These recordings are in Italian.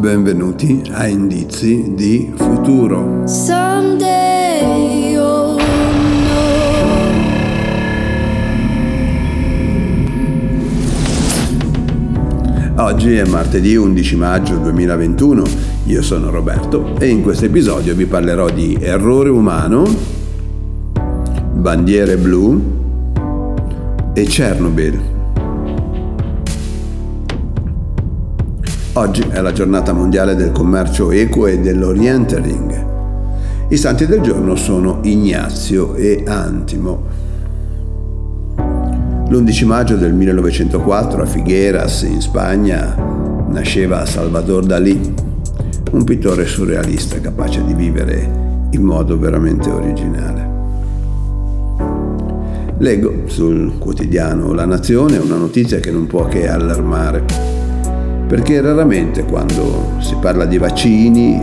Benvenuti a Indizi di Futuro. Oggi è martedì 11 maggio 2021, io sono Roberto e in questo episodio vi parlerò di errore umano, bandiere blu e Chernobyl. Oggi è la giornata mondiale del commercio equo e dell'orientering. I santi del giorno sono Ignazio e Antimo. L'11 maggio del 1904 a Figueras, in Spagna, nasceva Salvador Dalí, un pittore surrealista capace di vivere in modo veramente originale. Leggo sul quotidiano La Nazione una notizia che non può che allarmare, perché raramente quando si parla di vaccini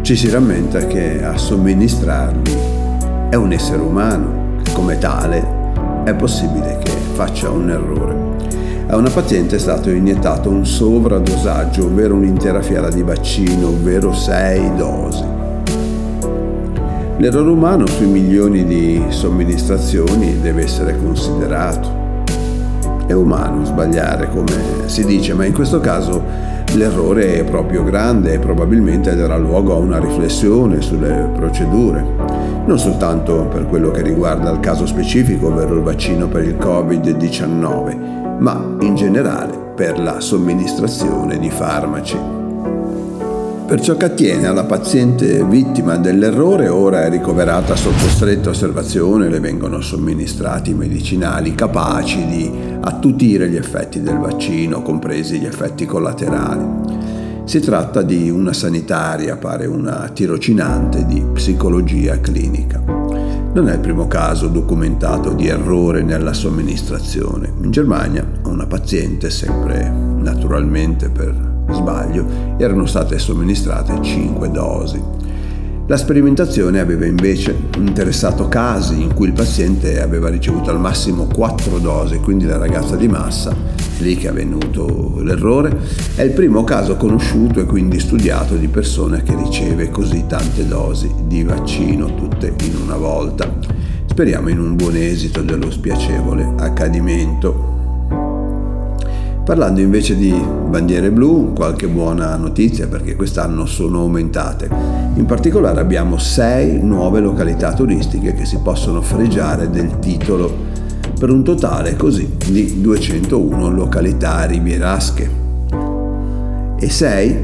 ci si rammenta che a somministrarli è un essere umano come tale è possibile che faccia un errore. A una paziente è stato iniettato un sovradosaggio, ovvero un'intera fiala di vaccino, ovvero 6 dosi. L'errore umano sui milioni di somministrazioni deve essere considerato. È umano sbagliare, come si dice, ma in questo caso l'errore è proprio grande e probabilmente darà luogo a una riflessione sulle procedure non soltanto per quello che riguarda il caso specifico, ovvero il vaccino per il Covid-19, ma in generale per la somministrazione di farmaci. Per ciò che attiene alla paziente vittima dell'errore, ora è ricoverata sotto stretta osservazione, le vengono somministrati medicinali capaci di attutire gli effetti del vaccino, compresi gli effetti collaterali. Si tratta di una sanitaria, pare una tirocinante di psicologia clinica. Non è il primo caso documentato di errore nella somministrazione. In Germania una paziente, sempre naturalmente per sbaglio, erano state somministrate 5 dosi. La sperimentazione aveva invece interessato casi in cui il paziente aveva ricevuto al massimo 4 dosi, quindi la ragazza di massa, lì che è avvenuto l'errore, è il primo caso conosciuto e quindi studiato di persona che riceve così tante dosi di vaccino, tutte in una volta. Speriamo in un buon esito dello spiacevole accadimento. Parlando invece di bandiere blu, qualche buona notizia perché quest'anno sono aumentate. In particolare abbiamo sei nuove località turistiche che si possono fregiare del titolo per un totale così di 201 località rivierasche e 6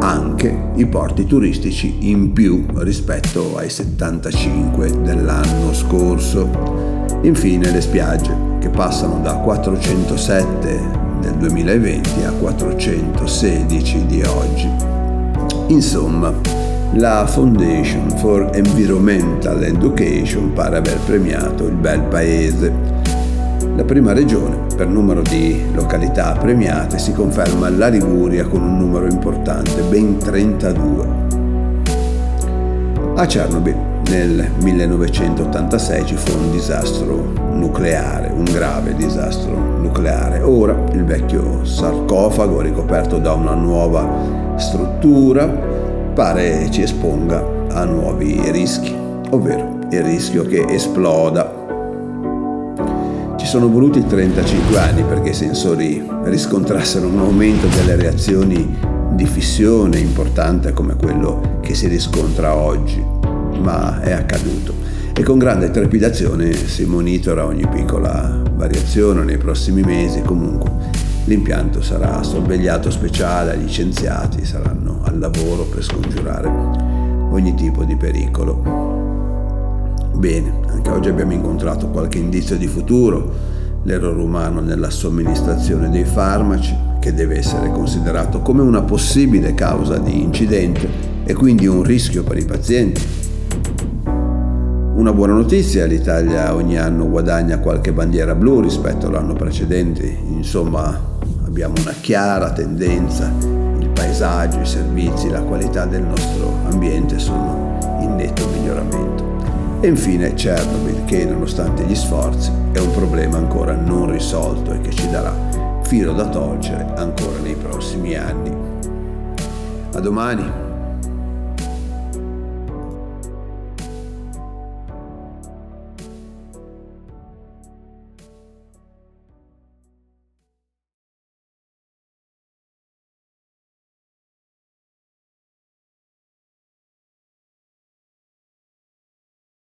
anche i porti turistici in più rispetto ai 75 dell'anno scorso. Infine le spiagge che passano da 407 del 2020 a 416 di oggi. Insomma, la Foundation for Environmental Education pare aver premiato il bel paese. La prima regione per numero di località premiate si conferma la Liguria con un numero importante, ben 32. A Chernobyl nel 1986 ci fu un disastro nucleare, un grave disastro nucleare. Ora il vecchio sarcofago ricoperto da una nuova struttura pare ci esponga a nuovi rischi, ovvero il rischio che esploda. Ci sono voluti 35 anni perché i sensori riscontrassero un aumento delle reazioni di fissione importante come quello che si riscontra oggi ma è accaduto e con grande trepidazione si monitora ogni piccola variazione nei prossimi mesi. Comunque l'impianto sarà sorvegliato speciale, gli scienziati saranno al lavoro per scongiurare ogni tipo di pericolo. Bene, anche oggi abbiamo incontrato qualche indizio di futuro, l'errore umano nella somministrazione dei farmaci, che deve essere considerato come una possibile causa di incidente e quindi un rischio per i pazienti una buona notizia, l'Italia ogni anno guadagna qualche bandiera blu rispetto all'anno precedente, insomma abbiamo una chiara tendenza, il paesaggio, i servizi, la qualità del nostro ambiente sono in netto miglioramento. E infine Chernobyl, che nonostante gli sforzi è un problema ancora non risolto e che ci darà filo da torcere ancora nei prossimi anni. A domani!